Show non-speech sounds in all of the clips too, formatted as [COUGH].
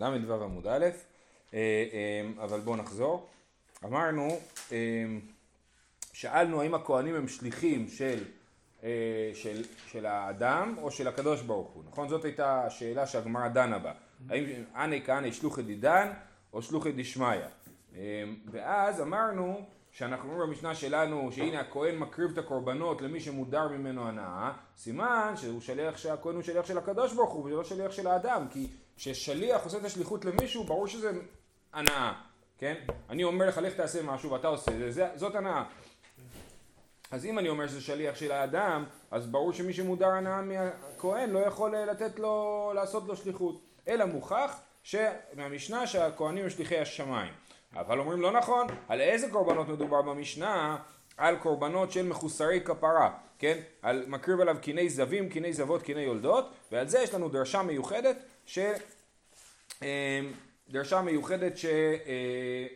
ל"ו עמוד א', אה, אה, אבל בואו נחזור. אמרנו, אה, שאלנו האם הכהנים הם שליחים של, של, של האדם או של הקדוש ברוך הוא, נכון? זאת הייתה השאלה שהגמרא דנה בה. האם אנא כהנא שלוחי דידן או שלוחי דשמיא. ואז אמרנו שאנחנו אומרים במשנה שלנו שהנה הכהן מקריב את הקורבנות למי שמודר ממנו הנאה, סימן שהוא שליח שהכהן הוא שליח של הקדוש ברוך הוא ולא שליח של האדם, כי כששליח עושה את השליחות למישהו ברור שזה הנאה, כן? אני אומר לך לך תעשה משהו ואתה עושה את זה, זאת הנאה. אז אם אני אומר שזה שליח של האדם, אז ברור שמי שמודר הנאה מהכהן לא יכול לתת לו, לעשות לו שליחות. אלא מוכח מהמשנה שהכהנים הם שליחי השמיים. אבל אומרים לא נכון, על איזה קורבנות מדובר במשנה? על קורבנות של מחוסרי כפרה, כן? על מקריב עליו קיני זבים, קיני זבות, קיני יולדות, ועל זה יש לנו דרשה מיוחדת ש... אה, דרשה מיוחדת ש... אה,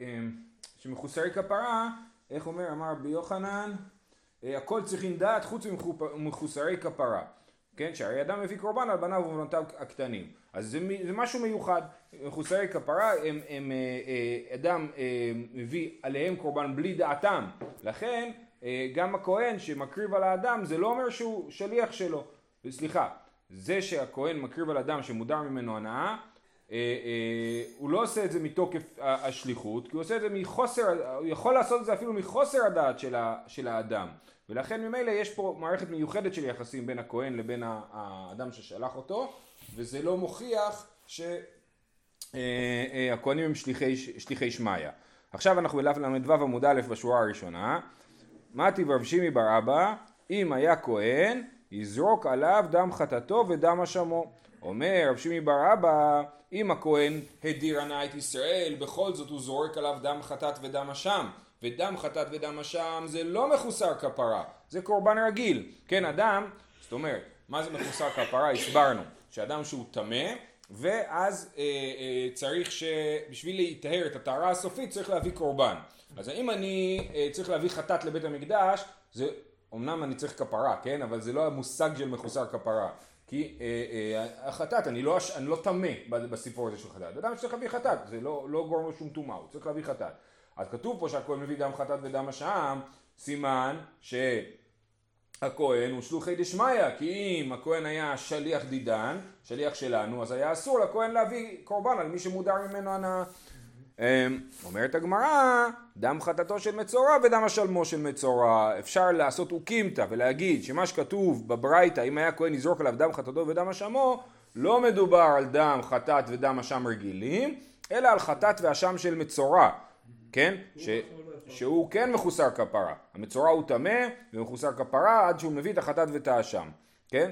אה, שמחוסרי כפרה, איך אומר, אמר רבי יוחנן, הכל צריכים דעת חוץ ממחוסרי כפרה. כן, שהרי אדם מביא קורבן על בניו ובנותיו הקטנים. אז זה, זה משהו מיוחד. מחוסרי כפרה, הם, הם, אה, אה, אדם אה, מביא עליהם קורבן בלי דעתם. לכן, גם הכהן שמקריב על האדם, זה לא אומר שהוא שליח שלו. סליחה, זה שהכהן מקריב על אדם שמודר ממנו הנאה, הוא לא עושה את זה מתוקף השליחות, כי הוא עושה את זה מחוסר, הוא יכול לעשות את זה אפילו מחוסר הדעת של האדם. ולכן ממילא יש פה מערכת מיוחדת של יחסים בין הכהן לבין האדם ששלח אותו, וזה לא מוכיח שהכהנים אה, אה, הם שליחי, שמיא. עכשיו אנחנו בל"ו עמוד א' בשורה הראשונה. מתי רב שימי בר אבא, אם היה כהן, יזרוק עליו דם חטאתו ודם אשמו. אומר רב שימי בר אבא, אם הכהן הדיר הנא את ישראל, בכל זאת הוא זורק עליו דם חטאת ודם אשם. ודם חטאת ודם אשם זה לא מחוסר כפרה, זה קורבן רגיל. כן, אדם, זאת אומרת, מה זה מחוסר כפרה? הסברנו, שאדם שהוא טמא, ואז אה, אה, צריך שבשביל להיטהר את הטהרה הסופית צריך להביא קורבן. אז האם אני אה, צריך להביא חטאת לבית המקדש, זה, אמנם אני צריך כפרה, כן? אבל זה לא המושג של מחוסר כפרה. כי אה, אה, החטאת, אני לא, לא טמא בסיפור הזה של חטאת. אדם שצריך להביא חטאת, זה לא, לא גורם לו שום טומאה, הוא צריך להביא חטאת. אז כתוב פה שהכהן מביא דם חטאת ודם אשם, סימן שהכהן הוא שלוחי דשמיא, כי אם הכהן היה שליח דידן, שליח שלנו, אז היה אסור לכהן להביא קורבן על מי שמודר ממנו הנאה. אמ, אומרת הגמרא, דם חטאתו של מצורע ודם השלמו של מצורע. אפשר לעשות אוקימתא ולהגיד שמה שכתוב בברייתא, אם היה כהן יזרוק עליו דם חטאתו ודם אשמו, לא מדובר על דם חטאת ודם אשם רגילים, אלא על חטאת ואשם של מצורע. כן? ש... שהוא כן מחוסר כפרה. המצורע הוא טמא ומחוסר כפרה עד שהוא מביא את החטאת ואת האשם, כן?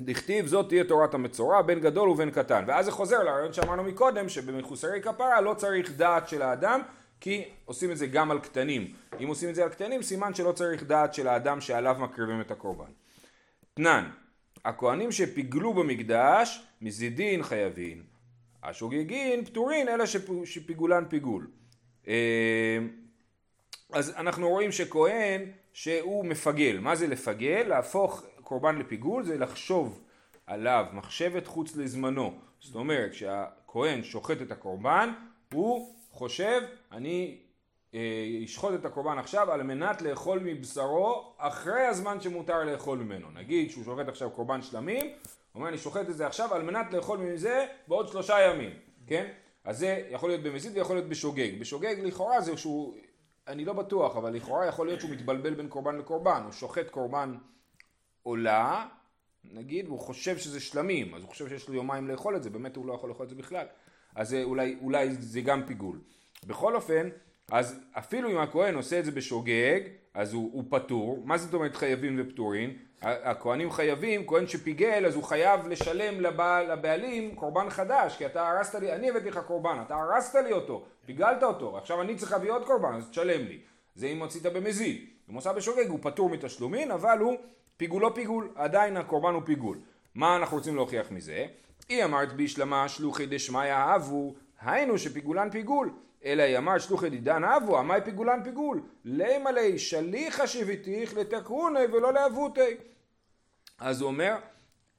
דכתיב זאת תהיה תורת המצורע בין גדול ובין קטן. ואז זה חוזר לרעיון שאמרנו מקודם שבמחוסרי כפרה לא צריך דעת של האדם כי עושים את זה גם על קטנים. אם עושים את זה על קטנים סימן שלא צריך דעת של האדם שעליו מקריבים את הקורבן. תנן הכהנים שפיגלו במקדש מזידין חייבין. השוגגין פטורין אלא שפיגולן פיגול. אה, אז אנחנו רואים שכהן שהוא מפגל, מה זה לפגל? להפוך קורבן לפיגול זה לחשוב עליו מחשבת חוץ לזמנו, זאת אומרת כשהכהן שוחט את הקורבן הוא חושב אני אה, אשחוט את הקורבן עכשיו על מנת לאכול מבשרו אחרי הזמן שמותר לאכול ממנו, נגיד שהוא שוחט עכשיו קורבן שלמים, הוא אומר אני שוחט את זה עכשיו על מנת לאכול מזה בעוד שלושה ימים, כן? אז זה יכול להיות במזיד ויכול להיות בשוגג. בשוגג לכאורה זה שהוא, אני לא בטוח, אבל לכאורה יכול להיות שהוא מתבלבל בין קורבן לקורבן. הוא שוחט קורבן עולה, נגיד, והוא חושב שזה שלמים, אז הוא חושב שיש לו יומיים לאכול את זה, באמת הוא לא יכול לאכול את זה בכלל. אז זה, אולי, אולי זה גם פיגול. בכל אופן, אז אפילו אם הכהן עושה את זה בשוגג, אז הוא, הוא פטור. מה זאת אומרת חייבים ופטורים? הכהנים חייבים, כהן שפיגל אז הוא חייב לשלם לבעל, לבעלים קורבן חדש כי אתה הרסת לי, אני הבאתי לך קורבן, אתה הרסת לי אותו, פיגלת אותו, עכשיו אני צריך להביא עוד קורבן אז תשלם לי. זה אם הוצאת במזיד. אם עושה בשוגג הוא פטור מתשלומין אבל הוא פיגול לא פיגול, עדיין הקורבן הוא פיגול. מה אנחנו רוצים להוכיח מזה? היא אמרת בישלמה שלוחי דשמיא אהבו, היינו שפיגולן פיגול. אלא היא אמרת שלוחי דידן אבו, עמי פיגולן פיגול. לימה לי שליחה שביתיך לתקרוני ולא לאבותי. אז הוא אומר,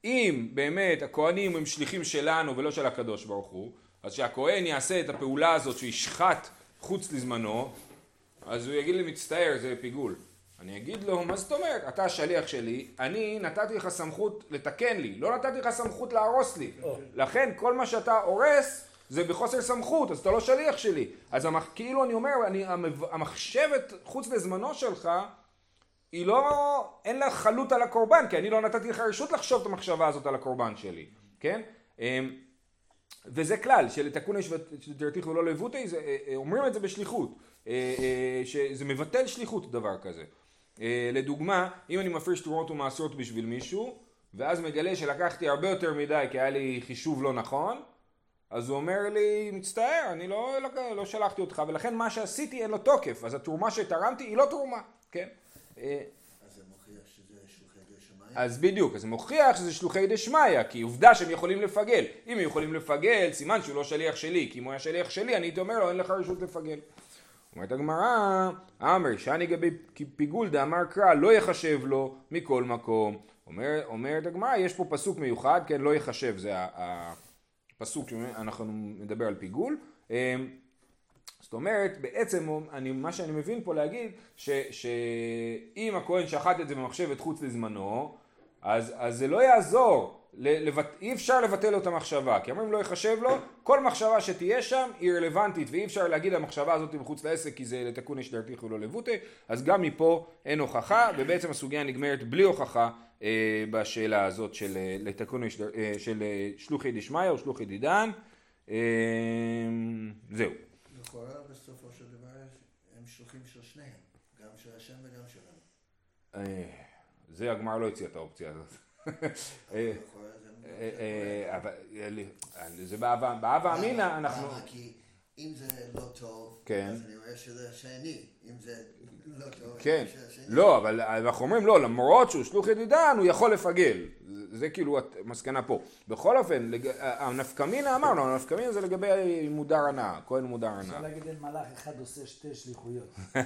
אם באמת הכהנים הם שליחים שלנו ולא של הקדוש ברוך הוא, אז שהכהן יעשה את הפעולה הזאת שישחט חוץ לזמנו, אז הוא יגיד לי מצטער זה פיגול. אני אגיד לו, מה זאת אומרת? אתה השליח שלי, אני נתתי לך סמכות לתקן לי, לא נתתי לך סמכות להרוס לי. לכן כל מה שאתה הורס זה בחוסר סמכות, אז אתה לא שליח שלי. אז המח... כאילו אני אומר, אני, המחשבת חוץ לזמנו שלך, היא לא, אין לה חלות על הקורבן, כי אני לא נתתי לך רשות לחשוב את המחשבה הזאת על הקורבן שלי, כן? אמ, וזה כלל, שלתקון יש ותרתיחו לא לבוטי, אה, אה, אומרים את זה בשליחות, אה, שזה מבטל שליחות דבר כזה. לדוגמה, אם אני מפריש תרומות ומעשרות בשביל מישהו, ואז מגלה שלקחתי הרבה יותר מדי כי היה לי חישוב לא נכון, אז הוא אומר לי, מצטער, אני לא, לא, לא שלחתי אותך, ולכן מה שעשיתי אין לו תוקף, אז התרומה שתרמתי היא לא תרומה, כן? אז בדיוק, אז זה מוכיח שזה שלוחי דשמיא, כי עובדה שהם יכולים לפגל. אם הם יכולים לפגל, סימן שהוא לא שליח שלי, כי אם הוא היה שליח שלי, אני הייתי אומר לו, אין לך רשות לפגל. אומרת הגמרא, אמר, שאני גבי פיגול דאמר קרא, לא יחשב לו מכל מקום. אומר, אומרת הגמרא, יש פה פסוק מיוחד, כן, לא יחשב, זה הפסוק שאנחנו נדבר על פיגול. אמ, זאת אומרת, בעצם אני, מה שאני מבין פה להגיד, שאם הכהן שחט את זה במחשבת חוץ לזמנו, אז, אז זה לא יעזור, לבט... אי אפשר לבטל לו את המחשבה, כי אומרים לא יחשב לו, כל מחשבה שתהיה שם היא רלוונטית, ואי אפשר להגיד המחשבה הזאת מחוץ לעסק כי זה לתקון יש דרתיך ולא לבוטה, אז גם מפה אין הוכחה, ובעצם הסוגיה נגמרת בלי הוכחה אה, בשאלה הזאת של אה, לתקון יש. אה, של אה, שלוחי דשמיא או שלוחי דידן, אה, זהו. לכאורה בסופו של דבר הם שלוחים של שניהם, גם של השם וגם שלנו. אה, זה הגמר לא הציע את האופציה הזאת. אה, אה, אבל זה באהבה אמינא אנחנו... כי אם זה לא טוב, כן. אז אני רואה שזה השני, אם זה לא טוב, כן, לא, אבל אנחנו אומרים לא, למרות שהוא שלוח ידידן, הוא יכול לפגל. זה כאילו המסקנה פה. בכל אופן, הנפקמינה אמרנו, הנפקמינה זה לגבי מודר הנאה, כהן מודר הנאה. אפשר להגיד אין מלאך אחד עושה שתי שליחויות. [LAUGHS]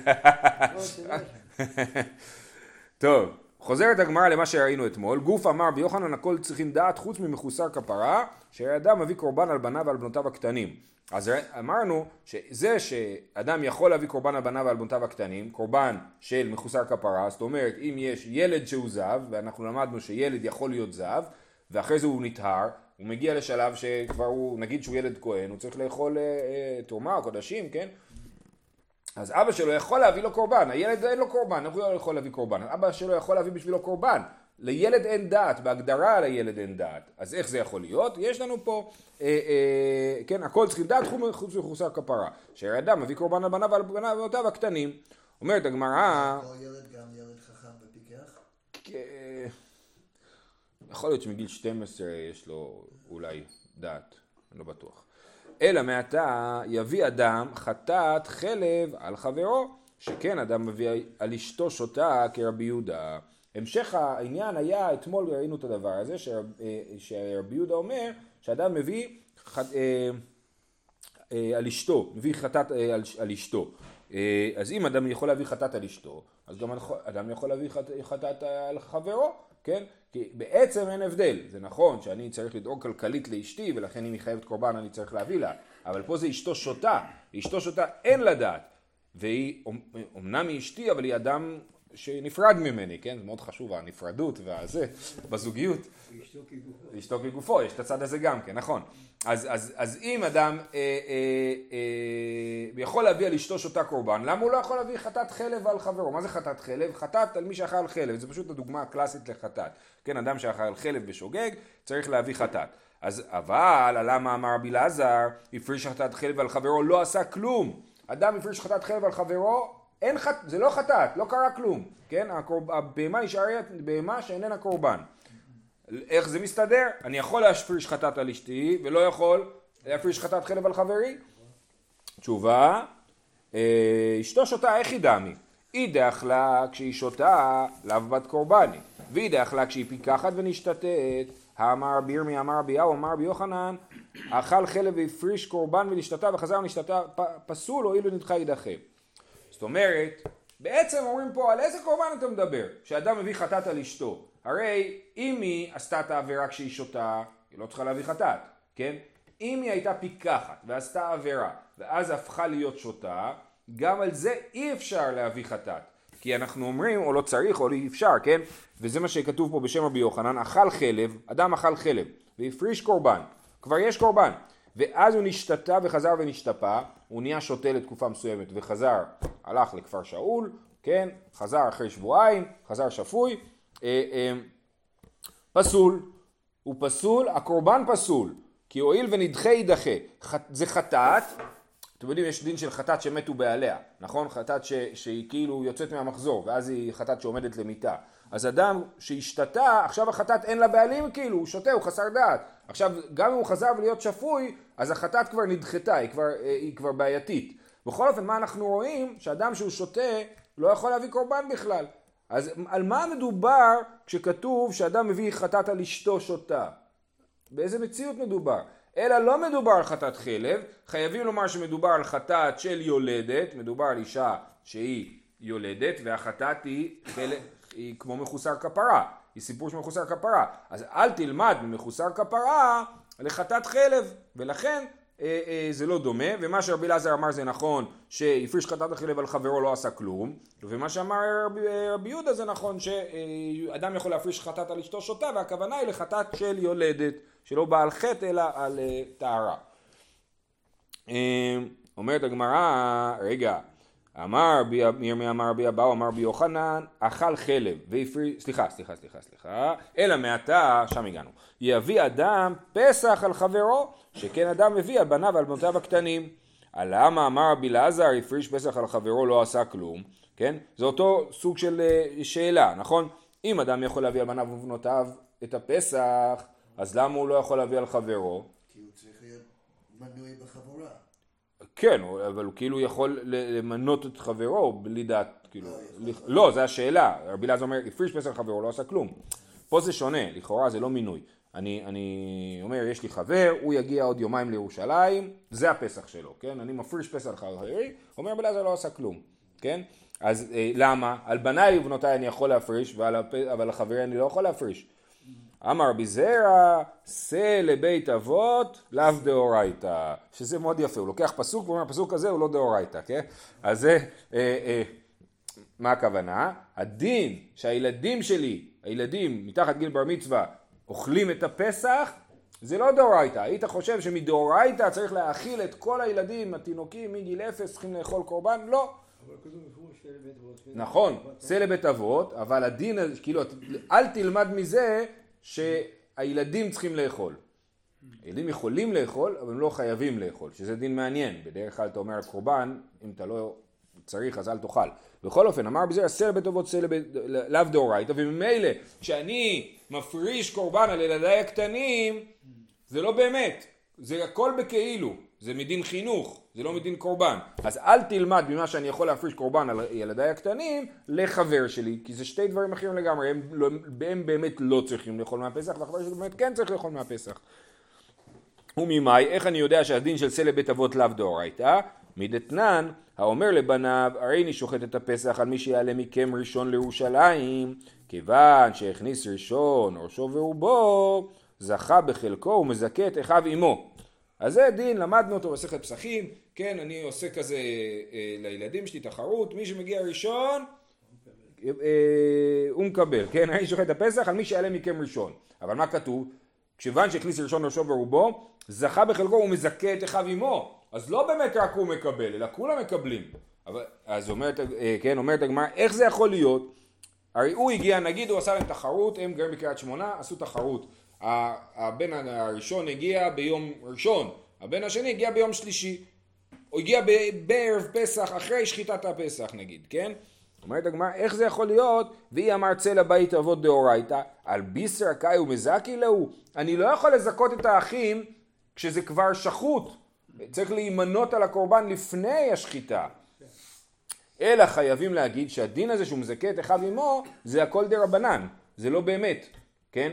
טוב. חוזרת הגמרא למה שראינו אתמול, גוף אמר ביוחנן הכל צריכים דעת חוץ ממחוסר כפרה, שאדם מביא קורבן על בניו ועל בנותיו הקטנים. אז אמרנו שזה שאדם יכול להביא קורבן על בניו ועל בנותיו הקטנים, קורבן של מחוסר כפרה, זאת אומרת אם יש ילד שהוא זב, ואנחנו למדנו שילד יכול להיות זב, ואחרי זה הוא נטהר, הוא מגיע לשלב שכבר הוא, נגיד שהוא ילד כהן, הוא צריך לאכול אה, אה, תרומה קודשים, כן? אז אבא שלו יכול להביא לו קורבן, הילד אין לו קורבן, איך הוא יכול להביא קורבן? אבא שלו יכול להביא בשבילו קורבן. לילד אין דעת, בהגדרה לילד אין דעת. אז איך זה יכול להיות? יש לנו פה, אה, אה, כן, הכל צריכים דעת חוץ מחוסר כפרה. שהאדם מביא קורבן על בניו ועל בנותיו הקטנים. אומרת הגמרא... או ילד גם ילד חכם ופיקח? יכול להיות שמגיל 12 יש לו אולי דעת, אני לא בטוח. אלא מעתה יביא אדם חטאת חלב על חברו, שכן אדם מביא על אשתו שותה כרבי יהודה. המשך העניין היה, אתמול ראינו את הדבר הזה, אה, שרבי יהודה אומר שאדם מביא חט, אה, אה, על אשתו, מביא חטאת אה, על, על אשתו. אה, אז אם אדם יכול להביא חטאת על אשתו, אז גם אדם יכול להביא חטאת על חברו, כן? כי בעצם אין הבדל, זה נכון שאני צריך לדאוג כלכלית לאשתי ולכן אם היא חייבת קורבן אני צריך להביא לה, אבל פה זה אשתו שותה, אשתו שותה אין לה דעת, והיא אמנם היא אשתי אבל היא אדם שנפרד ממני, כן? זה מאוד חשוב הנפרדות והזה בזוגיות. אשתו כגופו. אשתו כגופו, יש את הצד הזה גם כן, נכון. אז, אז, אז אם אדם אה, אה, אה, יכול להביא על אשתו שותה קורבן, למה הוא לא יכול להביא חטאת חלב על חברו? מה זה חטאת חלב? חטאת על מי שאכל חלב, זה פשוט הדוגמה הקלאסית לחטאת. כן, אדם שאכל חלב בשוגג, צריך להביא חטאת. אז אבל, למה אמר רבי אלעזר, הפריש חטאת חלב על חברו, לא עשה כלום. אדם הפריש חטאת חלב על חברו, אין חט... זה לא חטאת, לא קרה כלום, כן? הקורב... הבהמה נשארת בהמה שאיננה קורבן. איך זה מסתדר? אני יכול להפריש חטאת על אשתי ולא יכול להפריש חטאת חלב על חברי? תשובה, אה, אשתו שותה איך היא דמי? אידך לה כשהיא שותה לאו בת קורבני, ואידך לה כשהיא פיקחת ונשתתת, האמר רבי ירמי אמר רבי יאו אמר רבי יוחנן אכל חלב והפריש קורבן ונשתתה וחזר ונשתתה פסול הואיל ונדחה יידחה. זאת אומרת, בעצם אומרים פה על איזה קורבן אתה מדבר? שאדם מביא חטאת על אשתו. הרי אם היא עשתה את העבירה כשהיא שותה, היא לא צריכה להביא חטאת, כן? אם היא הייתה פיקחת ועשתה עבירה ואז הפכה להיות שותה, גם על זה אי אפשר להביא חטאת. כי אנחנו אומרים, או לא צריך, או אי אפשר, כן? וזה מה שכתוב פה בשם רבי יוחנן, אכל חלב, אדם אכל חלב, והפריש קורבן, כבר יש קורבן, ואז הוא נשתתה וחזר ונשתפה, הוא נהיה שותה לתקופה מסוימת וחזר, הלך לכפר שאול, כן? חזר אחרי שבועיים, חזר שפוי, אה, אה, פסול, הוא פסול, הקורבן פסול, כי הואיל ונדחה יידחה, זה חטאת, אתם יודעים יש דין של חטאת שמתו בעליה, נכון? חטאת ש, שהיא כאילו יוצאת מהמחזור ואז היא חטאת שעומדת למיתה. אז אדם שהשתתה, עכשיו החטאת אין לה בעלים כאילו, הוא שותה, הוא חסר דעת. עכשיו גם אם הוא חזר להיות שפוי, אז החטאת כבר נדחתה, היא כבר, אה, היא כבר בעייתית. בכל אופן מה אנחנו רואים? שאדם שהוא שותה לא יכול להביא קורבן בכלל. אז על מה מדובר כשכתוב שאדם מביא חטאת על אשתו שותה? באיזה מציאות מדובר? אלא לא מדובר על חטאת חלב, חייבים לומר שמדובר על חטאת של יולדת, מדובר על אישה שהיא יולדת, והחטאת היא, חלב, היא כמו מחוסר כפרה, היא סיפור של מחוסר כפרה. אז אל תלמד ממחוסר כפרה לחטאת חלב, ולכן אה, אה, זה לא דומה, ומה שרבי אלעזר אמר זה נכון, שהפריש חטאת החלב על חברו לא עשה כלום, ומה שאמר רבי, רבי יהודה זה נכון שאדם יכול להפריש חטאת על אשתו שותה, והכוונה היא לחטאת של יולדת, שלא באה על חטא אלא על אה, טהרה. אומרת הגמרא, רגע, אמר רבי ירמיה אמר רבי אבאו? אמר רבי יוחנן אכל חלב והפריש, סליחה סליחה סליחה סליחה אלא מעתה שם הגענו. יביא אדם פסח על חברו שכן אדם מביא על בניו ועל בנותיו הקטנים. על למה אמר רבי אלעזר הפריש פסח על חברו לא עשה כלום כן? זה אותו סוג של אה, שאלה נכון? אם אדם יכול להביא על בניו ובנותיו את הפסח אז למה הוא לא יכול להביא על חברו? כי הוא צריך להיות מנוי בחבורה כן, אבל הוא כאילו יכול למנות את חברו בלי דעת, כאילו, לא, זה השאלה, רבי אלעזר אומר, הפריש פסח חברו, לא עשה כלום. פה זה שונה, לכאורה זה לא מינוי. אני, אני אומר, יש לי חבר, הוא יגיע עוד יומיים לירושלים, זה הפסח שלו, כן? אני מפריש פסח חברי, אומר רבי אלעזר לא עשה כלום, כן? אז אה, למה? על בניי ובנותיי אני יכול להפריש, ועל הפ... אבל לחברי אני לא יכול להפריש. אמר רבי זרע, שא לבית אבות, לאו דאורייתא, שזה מאוד יפה, הוא לוקח פסוק ואומר, הפסוק הזה הוא לא דאורייתא, כן? אז זה, אה, אה, מה הכוונה? הדין שהילדים שלי, הילדים מתחת גיל בר מצווה, אוכלים את הפסח, זה לא דאורייתא. היית חושב שמדאורייתא צריך להאכיל את כל הילדים, התינוקים מגיל אפס צריכים לאכול קורבן? לא. נכון, שא לבית אבות, אבל הדין, כאילו, אל תלמד מזה שהילדים צריכים לאכול. ילדים יכולים לאכול, אבל הם לא חייבים לאכול, שזה דין מעניין. בדרך כלל אתה אומר קורבן, אם אתה לא צריך אז אל תאכל. בכל אופן, אמר בזה עשר אבות עשה לאו דאורייתא, וממילא כשאני מפריש קורבן על ילדיי הקטנים, זה לא באמת, זה הכל בכאילו, זה מדין חינוך, זה לא מדין קורבן. אז אל תלמד ממה שאני יכול להפריש קורבן על ילדיי הקטנים לחבר שלי, כי זה שתי דברים אחרים לגמרי, הם, לא, הם באמת לא צריכים לאכול מהפסח, והחבר שלי באמת כן צריך לאכול מהפסח. וממאי, איך אני יודע שהדין של סלע בית אבות לאו דאורייתא? מדתנן, האומר לבניו, הרי אני שוחט את הפסח על מי שיעלה מכם ראשון לירושלים, כיוון שהכניס ראשון ראשו ורובו, זכה בחלקו ומזכה את אחיו עמו. אז זה דין, למדנו אותו במסכת פסחים, כן, אני עושה כזה אה, לילדים שלי תחרות, מי שמגיע ראשון, אה, הוא מקבל, כן, אני שוחט את הפסח על מי שיעלה מכם ראשון. אבל מה כתוב? כיוון שהכניס ראשון ראשו ורובו, זכה בחלקו ומזכה את אחיו עמו. אז לא באמת רק הוא מקבל, אלא כולם מקבלים. אבל, אז אומרת, אה, כן, אומרת הגמרא, איך זה יכול להיות? הרי הוא הגיע, נגיד הוא עשה להם תחרות, הם גרים בקריית שמונה, עשו תחרות. הבן הראשון הגיע ביום ראשון, הבן השני הגיע ביום שלישי. הוא הגיע בערב פסח, אחרי שחיטת הפסח נגיד, כן? אומרת הגמרא, איך זה יכול להיות? והיא אמר צא לבית אבות דאורייתא, על ביסר קאי ומזקי להו. אני לא יכול לזכות את האחים כשזה כבר שחוט. צריך להימנות על הקורבן לפני השחיטה. אלא חייבים להגיד שהדין הזה שהוא מזכה את אחיו עמו זה הכל דה רבנן, זה לא באמת, כן?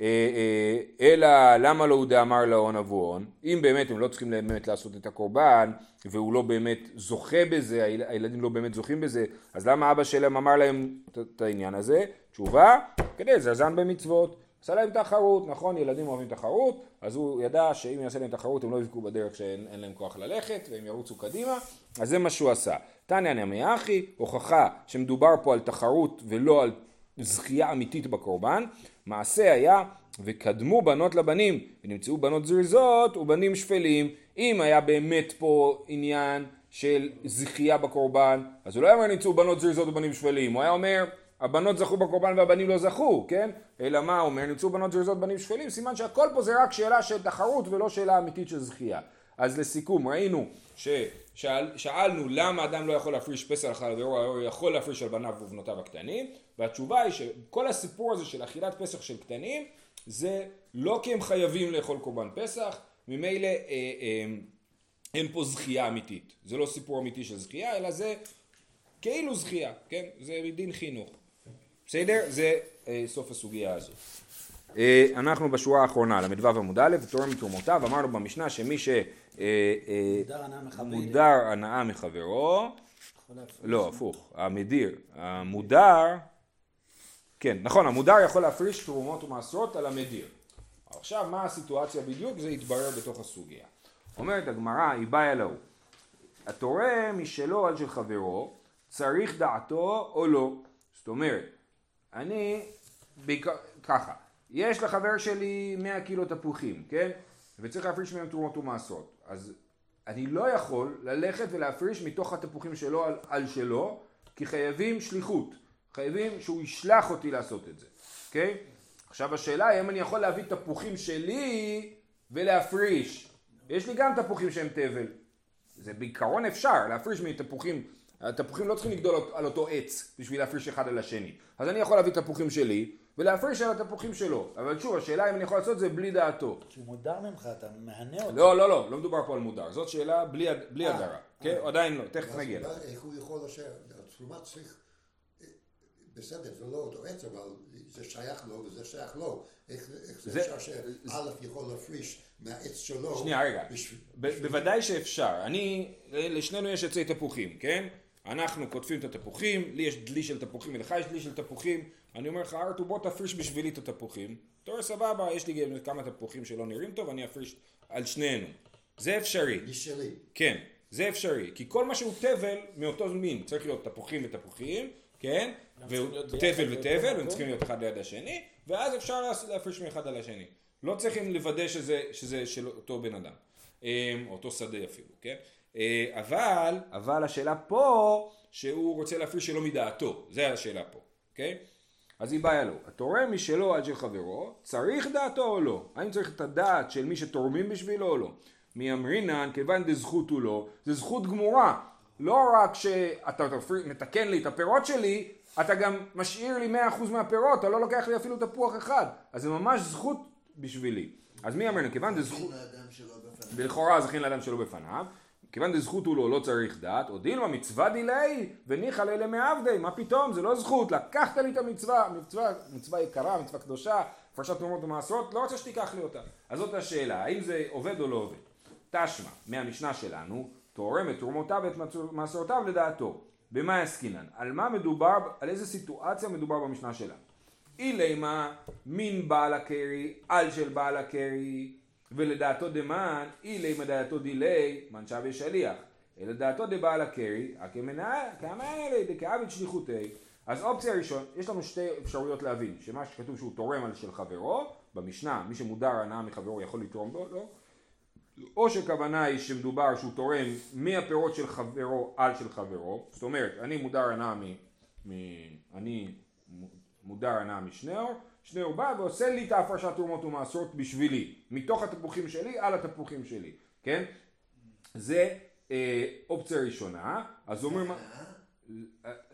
אה, אה, אלא למה לא הוא דאמר להון אבוהון, אם באמת הם לא צריכים באמת לעשות את הקורבן והוא לא באמת זוכה בזה, הילדים לא באמת זוכים בזה, אז למה אבא שלהם אמר להם את העניין הזה? תשובה, כדי לזרזן במצוות, עשה להם תחרות, נכון ילדים אוהבים תחרות, אז הוא ידע שאם יעשה להם תחרות הם לא יבכו בדרך שאין להם כוח ללכת והם ירוצו קדימה, אז זה מה שהוא עשה. תניא נמי אחי, הוכחה שמדובר פה על תחרות ולא על זכייה אמיתית בקורבן, מעשה היה וקדמו בנות לבנים ונמצאו בנות זריזות ובנים שפלים. אם היה באמת פה עניין של זכייה בקורבן, אז הוא לא היה אומר נמצאו בנות זריזות ובנים שפלים, הוא היה אומר הבנות זכו בקורבן והבנים לא זכו, כן? אלא מה הוא אומר? נמצאו בנות זריזות בנים שפלים, סימן שהכל פה זה רק שאלה של תחרות ולא שאלה אמיתית של זכייה. אז לסיכום, ראינו ששאלנו למה אדם לא יכול להפריש פסח על חברו, הוא יכול להפריש על בניו ובנותיו הקטנים, והתשובה היא שכל הסיפור הזה של אכילת פסח של קטנים, זה לא כי הם חייבים לאכול קורבן פסח, ממילא אה, אה, אין פה זכייה אמיתית. זה לא סיפור אמיתי של זכייה, אלא זה כאילו זכייה, כן? זה מדין חינוך. בסדר? זה אה, סוף הסוגיה הזאת. אה, אנחנו בשורה האחרונה, ל"ו עמוד א', תורם מתרומותיו, אמרנו במשנה שמי ש... אה, אה, הנאה מחברו, לא, הפוך, המדיר, המודר, כן, נכון, המודר יכול להפריש תרומות ומעשרות על המדיר. עכשיו, מה הסיטואציה בדיוק? זה יתברר בתוך הסוגיה. אומרת הגמרא, היא באה אלוהו. התורם משלו על של חברו, צריך דעתו או לא. זאת אומרת, אני, ככה, יש לחבר שלי 100 קילו תפוחים, כן? וצריך להפריש מהם תרומות ומעשרות. אז אני לא יכול ללכת ולהפריש מתוך התפוחים שלו על, על שלו, כי חייבים שליחות. חייבים שהוא ישלח אותי לעשות את זה, אוקיי? עכשיו השאלה היא אם אני יכול להביא תפוחים שלי ולהפריש. יש לי גם תפוחים שהם תבל. זה בעיקרון אפשר, להפריש מתפוחים, התפוחים לא צריכים לגדול על אותו עץ בשביל להפריש אחד על השני. אז אני יכול להביא תפוחים שלי ולהפריש על התפוחים שלו. אבל שוב, השאלה אם אני יכול לעשות את זה בלי דעתו. כשהוא מודר ממך, אתה מהנה אותו. לא, לא, לא, לא מדובר פה על מודר. זאת שאלה בלי, בלי אה, הדרה. כן? עדיין לא, תכף נגיע. איך הוא יכול לשבת? התרומה צריך... בסדר, זה לא אותו עץ, אבל זה שייך לו וזה שייך לו. איך זה אפשר שא' יכול להפריש מהעץ שלו? שנייה, רגע. בוודאי שאפשר. אני, לשנינו יש עצי תפוחים, כן? אנחנו קוטפים את התפוחים, לי יש דלי של תפוחים ולך יש דלי של תפוחים, אני אומר לך ארתור בוא תפריש בשבילי את התפוחים, אתה אומר סבבה, יש לי כמה תפוחים שלא נראים טוב, אני אפריש על שנינו. זה אפשרי. בשלי. כן, זה אפשרי, כי כל מה שהוא תבל מאותו מין, צריך להיות תפוחים ותפוחים, כן? תבל ותבל, הם צריכים להיות אחד ליד השני, ואז אפשר להפריש מאחד על השני. לא צריכים לוודא שזה, שזה של אותו בן אדם, אמ, אותו שדה אפילו, כן? אה, אבל, אבל השאלה פה, שהוא רוצה להפריש שלא מדעתו, זה השאלה פה, אוקיי? אז היא באה לו, התורם משלו עד של חברו, צריך דעתו או לא? האם צריך את הדעת של מי שתורמים בשבילו או לא? מי אמרינן, כיוון דזכות הוא לא, זה זכות גמורה. לא רק שאתה מתקן לי את הפירות שלי, אתה גם משאיר לי 100% מהפירות, אתה לא לוקח לי אפילו תפוח אחד. אז זה ממש זכות בשבילי. אז מי אמרנו, כיוון דזכות... לכאורה זכין לאדם שלא בפניו. כיוון דזכות הוא לא, לא צריך דעת, או דילמה מצווה דילי וניחא לילה מעבדי, מה פתאום, זה לא זכות, לקחת לי את המצווה, מצווה, מצווה יקרה, מצווה קדושה, הפרשת תרומות ומעשרות, לא רוצה שתיקח לי אותה. אז זאת השאלה, האם זה עובד או לא עובד? תשמע, מהמשנה שלנו, תורם את תרומותיו ואת מעשרותיו לדעתו. במה יסקינן? על מה מדובר, על איזה סיטואציה מדובר במשנה שלנו? אילימה מין בעל הקרי, על של בעל הקרי, ולדעתו דמן, אילי מדעתו דילי, מנשב ושליח. אלא דעתו דבעל הקרי, כמנהל דכעבד שליחותי. אז אופציה ראשון, יש לנו שתי אפשרויות להבין, שמה שכתוב שהוא תורם על של חברו, במשנה, מי שמודר הנאה מחברו יכול לתרום בו, לא? או שכוונה היא שמדובר שהוא תורם מהפירות של חברו על של חברו, זאת אומרת, אני מודר הנאה מ... מ אני מודר הנאה משניאור, שניאור בא ועושה לי את ההפרשת תרומות ומעשרות בשבילי, מתוך התפוחים שלי על התפוחים שלי, כן? זה אה, אופציה ראשונה, אז אומרים...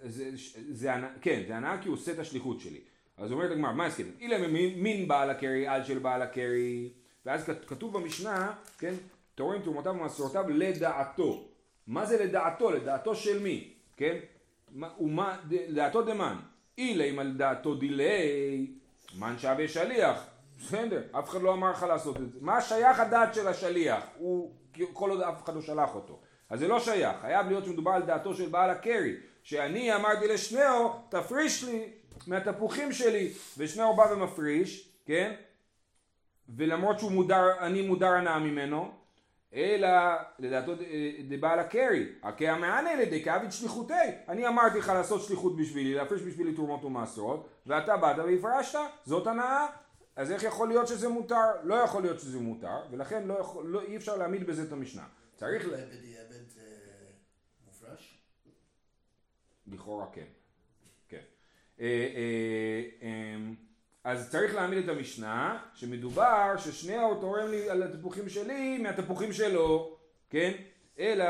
זה, זה, כן, זה הנאה כי הוא עושה את השליחות שלי. אז אומרת הגמרא, מה הסכם? אילם מין בעל הקרי על של בעל הקרי, ואז כתוב במשנה, כן, תורם תרומותיו ומסורותיו לדעתו. מה זה לדעתו? לדעתו של מי? כן? לדעתו דמן. אילם על דעתו דילי, מן שווה שליח. בסדר, אף אחד לא אמר לך לעשות את זה. מה שייך הדעת של השליח? הוא, כל עוד אף אחד לא שלח אותו. אז זה לא שייך, חייב להיות שמדובר על דעתו של בעל הקרי. שאני אמרתי לשניאו, תפריש לי מהתפוחים שלי, ושניאו בא ומפריש, כן? ולמרות שהוא מודר, אני מודר הנאה ממנו, אלא לדעתו דבעל הקרי, הכי המענה לידי כאביד שליחותי. אני אמרתי לך לעשות שליחות בשבילי, להפריש בשבילי תרומות ומעשרות, ואתה באת והפרשת, זאת הנאה. אז איך יכול להיות שזה מותר? לא יכול להיות שזה מותר, ולכן לא יכול, לא, אי אפשר להעמיד בזה את המשנה. צריך... בדיעבד זה מופרש? לכאורה כן. כן. אז צריך להעמיד את המשנה, שמדובר ששניהו תורם לי על התפוחים שלי מהתפוחים שלו, כן? אלא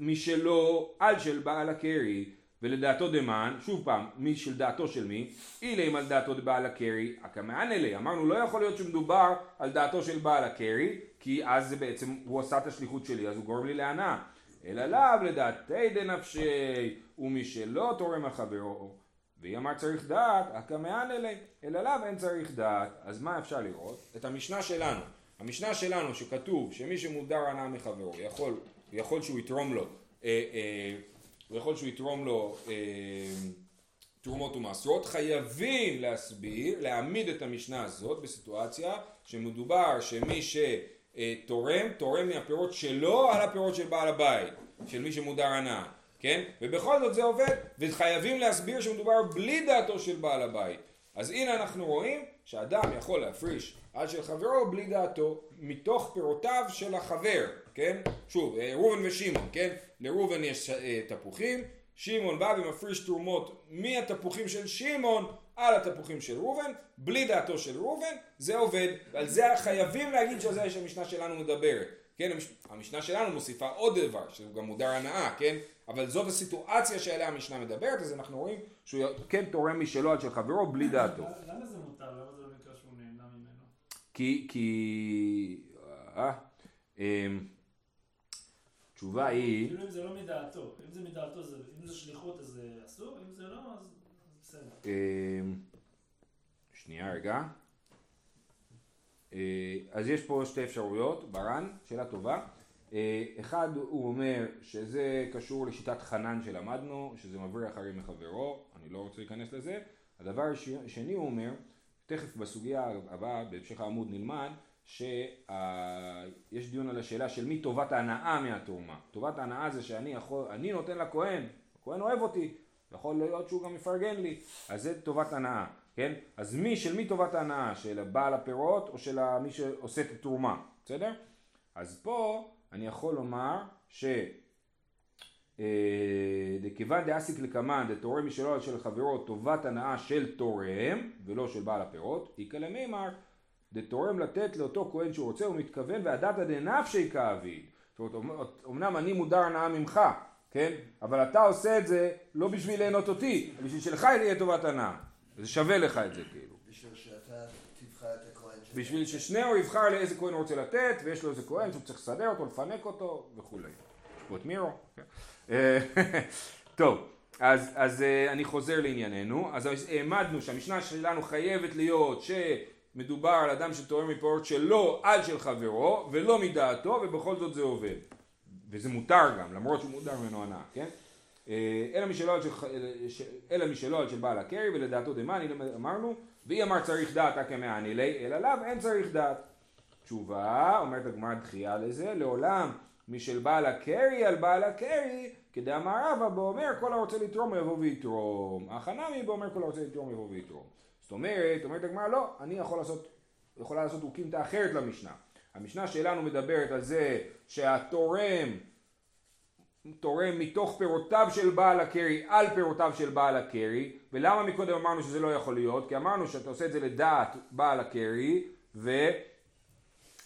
משלו על של בעל הקרי, ולדעתו דמן, שוב פעם, מי של דעתו של מי? אילם על דעתו דבעל הקרי, הקמען אלי, אמרנו לא יכול להיות שמדובר על דעתו של בעל הקרי, כי אז זה בעצם, הוא עשה את השליחות שלי, אז הוא גורם לי להנאה. אלא לאו לדעתי דנפשי, ומי שלא תורם על חברו. והיא אמר צריך דעת, הקמען אלי, אלא לאו אין צריך דעת. אז מה אפשר לראות? את המשנה שלנו. המשנה שלנו שכתוב שמי שמודר הנאה מחברו יכול, יכול שהוא יתרום לו, אה, אה, יכול שהוא יתרום לו אה, תרומות ומעשרות, חייבים להסביר, להעמיד את המשנה הזאת בסיטואציה שמדובר שמי שתורם, תורם מהפירות שלו על הפירות של בעל הבית, של מי שמודר הנאה. כן? ובכל זאת זה עובד, וחייבים להסביר שמדובר בלי דעתו של בעל הבית. אז הנה אנחנו רואים שאדם יכול להפריש עד של חברו בלי דעתו, מתוך פירותיו של החבר, כן? שוב, אה, ראובן ושמעון, כן? לראובן יש אה, תפוחים, שמעון בא ומפריש תרומות מהתפוחים של שמעון על התפוחים של ראובן, בלי דעתו של ראובן, זה עובד, ועל זה חייבים להגיד שזה שהמשנה שלנו מדברת. כן, המשנה שלנו מוסיפה עוד דבר, שהוא גם מודר הנאה, כן? אבל זאת הסיטואציה שעליה המשנה מדברת, אז אנחנו רואים שהוא כן תורם משלו עד של חברו בלי דעתו. למה זה מותר? למה זה לא נקרא שהוא נהנה ממנו? כי, כי, אה, אמ, תשובה היא... כאילו אם זה לא מדעתו, אם זה מדעתו, אם זה שליחות אז אסור, אם זה לא אז בסדר. אמ, שנייה רגע. אה, אז יש פה שתי אפשרויות, ברן, שאלה טובה. אה, אחד הוא אומר שזה קשור לשיטת חנן שלמדנו, שזה מבריח אחרים מחברו, אני לא רוצה להיכנס לזה. הדבר השני הוא אומר, תכף בסוגיה הבאה, בהמשך העמוד נלמד, שיש דיון על השאלה של מי טובת ההנאה מהתרומה. טובת ההנאה זה שאני יכול, אני נותן לכהן, הכהן אוהב אותי, יכול להיות שהוא גם יפרגן לי, אז זה טובת הנאה, כן? אז מי, של מי טובת ההנאה? של בעל הפירות או של מי שעושה את התרומה, בסדר? אז פה אני יכול לומר ש... אה, דכיוון דאסיק לקמן דתורם משלו על של חברו טובת הנאה של תורם ולא של בעל הפירות, איכא למימר דתורם לתת לאותו כהן שהוא רוצה הוא מתכוון והדתא דנפשי כאביד זאת אומרת אמנם אני מודר הנאה ממך כן אבל אתה עושה את זה לא בשביל ליהנות אותי בשביל שלך יהיה טובת הנאה זה שווה לך את זה כאילו בשביל שאתה תבחר את בשביל ששניהו יבחר לאיזה כהן הוא רוצה לתת, ויש לו איזה כהן שהוא צריך לסדר אותו, לפנק אותו וכולי. כמו את מירו. כן. אה, [LAUGHS] טוב, אז, אז אה, אני חוזר לענייננו. אז העמדנו שהמשנה שלנו חייבת להיות שמדובר על אדם שתורם מפירות שלו על של חברו, ולא מדעתו, ובכל זאת זה עובד. וזה מותר גם, למרות שהוא מותר ממנו הנאה, כן? אה, אלא משלו על של, אלא משלו על של בעל הקרי ולדעתו דמאני אמרנו ואי אמר צריך דעת הכמעני לי אלא לאו אין צריך דעת. תשובה אומרת הגמרא דחייה לזה לעולם משל בעל הקרי על בעל הקרי כדאמר רבא באומר כל הרוצה לתרום יבוא ויתרום. החנמי באומר כל הרוצה לתרום יבוא ויתרום. זאת אומרת אומרת הגמרא לא אני יכול לעשות יכולה לעשות אוקימתא אחרת למשנה. המשנה שלנו מדברת על זה שהתורם תורם מתוך פירותיו של בעל הקרי על פירותיו של בעל הקרי ולמה מקודם אמרנו שזה לא יכול להיות? כי אמרנו שאתה עושה את זה לדעת בעל הקרי ואתה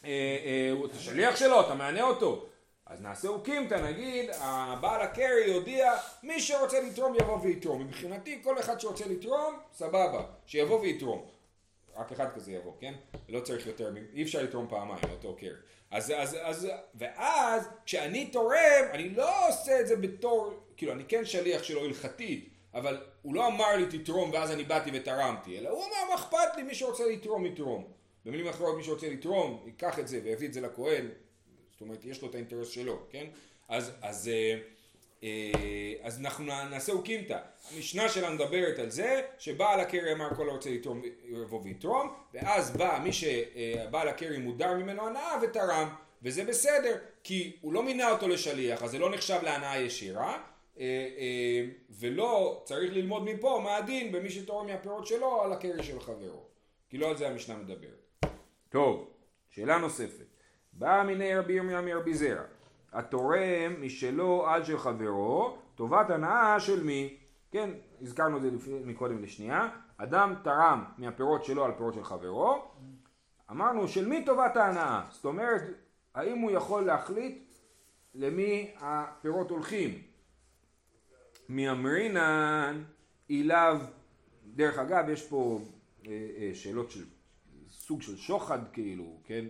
אה, אה, שליח שלו, אתה מענה אותו אז נעשה אוקימתא, נגיד, הבעל הקרי יודיע, מי שרוצה לתרום יבוא ויתרום. מבחינתי, כל אחד שרוצה לתרום, סבבה, שיבוא ויתרום. רק אחד כזה יבוא, כן? לא צריך יותר, אי אפשר לתרום פעמיים לאותו קרי. אז, אז, אז, ואז כשאני תורם, אני לא עושה את זה בתור, כאילו אני כן שליח שלו הלכתית, אבל הוא לא אמר לי תתרום ואז אני באתי ותרמתי, אלא הוא אמר מה אכפת לי, מי שרוצה לתרום יתרום. במילים אחרות מי שרוצה לתרום ייקח את זה ויביא את זה לכהן, זאת אומרת יש לו את האינטרס שלו, כן? אז, אז, אה, אז אנחנו נעשה אוקימתא. המשנה שלנו מדברת על זה שבעל הקרי אמר כל הרוצה לתרום יבוא ויתרום ואז בא מי שבעל הקרי מודר ממנו הנאה ותרם וזה בסדר כי הוא לא מינה אותו לשליח אז זה לא נחשב להנאה ישירה אה, אה, ולא צריך ללמוד מפה מה הדין במי שתורם מהפירות שלו על הקרי של חברו כי לא על זה המשנה מדברת. טוב, שאלה נוספת. בא מיני רבי ירמיה מרבי זרע התורם משלו על של חברו טובת הנאה של מי? כן, הזכרנו את זה מקודם לשנייה אדם תרם מהפירות שלו על פירות של חברו אמרנו של מי טובת ההנאה? זאת אומרת האם הוא יכול להחליט למי הפירות הולכים? מאמרינן אליו, דרך אגב יש פה אה, אה, שאלות של סוג של שוחד כאילו, כן?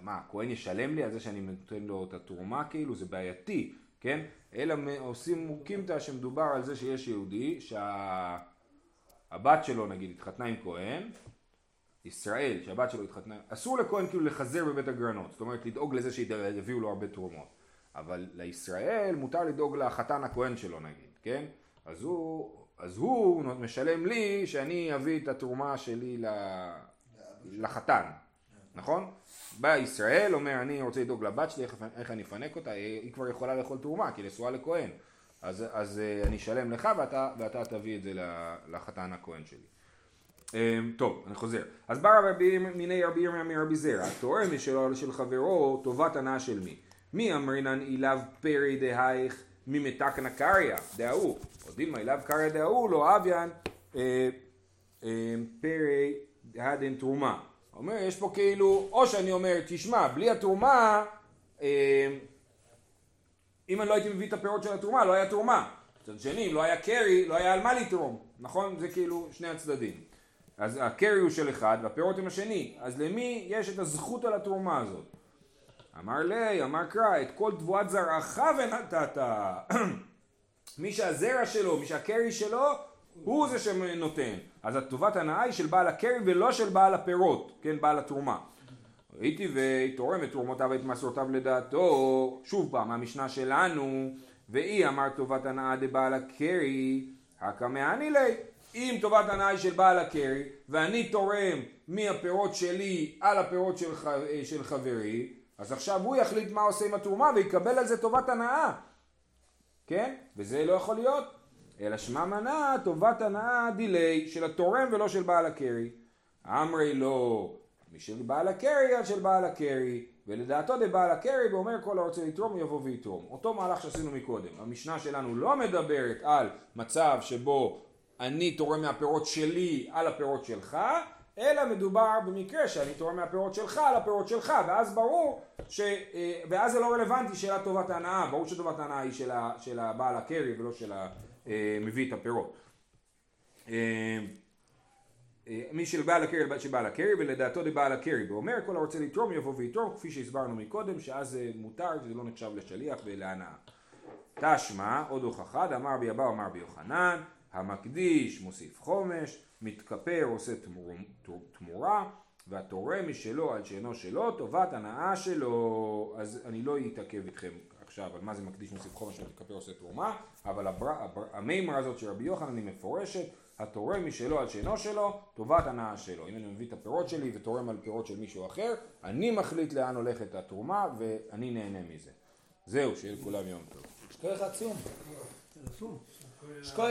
מה, הכהן ישלם לי על זה שאני נותן לו את התרומה כאילו? זה בעייתי, כן? אלא עושים מוקימתא שמדובר על זה שיש יהודי שהבת שלו נגיד התחתנה עם כהן ישראל, שהבת שלו התחתנה, אסור לכהן כאילו לחזר בבית הגרנות, זאת אומרת לדאוג לזה שיביאו לו הרבה תרומות, אבל לישראל מותר לדאוג לחתן הכהן שלו נגיד, כן? אז הוא, אז הוא משלם לי שאני אביא את התרומה שלי לחתן, נכון? בא ישראל, אומר אני רוצה לדאוג לבת שלי, איך, אני אפנק אותה, היא כבר יכולה לאכול תרומה, כי נשואה לכהן, אז, אז אה, אני אשלם לך ואתה, ואתה תביא את זה לחתן הכהן שלי. אמ, טוב, אני חוזר. אז בא רבי מיני רבי ירמיה מרבי זרע, תורם משלו של חברו טובת הנאה של מי? מי אמרינן אליו פרי דהייך ממתקנא קריא דההוא, או דילמה אליו קריא דההוא לא אביאן אה, אה, פרי דהדן תרומה. אומר, יש פה כאילו, או שאני אומר, תשמע, בלי התרומה, אה, אם אני לא הייתי מביא את הפירות של התרומה, לא היה תרומה. מצד שני, אם לא היה קרי, לא היה על מה לתרום, נכון? זה כאילו שני הצדדים. אז הקרי הוא של אחד והפירות הם השני, אז למי יש את הזכות על התרומה הזאת? אמר לי, אמר קרא, את כל תבואת זרעך ונתת. [CLEARS THROAT] מי שהזרע שלו, מי שהקרי שלו, הוא זה שנותן. אז הטובת הנאה היא של בעל הקרי ולא של בעל הפירות, כן, בעל התרומה. ראיתי ותורם את תרומותיו ואת מסורותיו לדעתו, שוב פעם, המשנה שלנו, ואי אמר טובת הנאה דבעל הקרי, הקא מעני לי. אם טובת הנאה היא של בעל הקרי ואני תורם מהפירות שלי על הפירות של, ח... של חברי אז עכשיו הוא יחליט מה עושה עם התרומה ויקבל על זה טובת הנאה כן? וזה לא יכול להיות אלא שמע מנה טובת הנאה דיליי של התורם ולא של בעל הקרי. אמרי לא משל בעל הקרי על של בעל הקרי. ולדעתו דבעל הקרי ואומר כל הרוצה לתרום יבוא ויתרום. אותו מהלך שעשינו מקודם. המשנה שלנו לא מדברת על מצב שבו אני תורם מהפירות שלי על הפירות שלך, אלא מדובר במקרה שאני תורם מהפירות שלך על הפירות שלך, ואז ברור, ש, אה, ואז זה לא רלוונטי שאלת טובת ההנאה, ברור שטובת ההנאה היא של, ה, של הבעל הקרי ולא של המביא את הפירות. אה, אה, מי של בעל הקרי שבעל הקרי ולדעתו דבעל הקרי ואומר כל הרוצה לתרום יבוא ויתרום כפי שהסברנו מקודם שאז זה מותר זה לא נחשב לשליח ולהנאה. תשמע עוד הוכחה דאמר בי אבא אמר בי יוחנן המקדיש מוסיף חומש, מתכפר עושה תמורה, והתורם משלו על שאינו שלו, טובת הנאה שלו. אז אני לא אתעכב איתכם עכשיו על מה זה מקדיש מוסיף חומש ומתכפר עושה תרומה, אבל. המימרה הזאת של רבי יוחנן היא מפורשת, התורם משלו על שאינו שלו, טובת הנאה שלו. אם אני מביא את הפירות שלי ותורם על פירות של מישהו אחר, אני מחליט לאן הולכת התרומה ואני נהנה מזה. זהו, שיהיה לכולם יום טוב. שכוח עצום. שכוח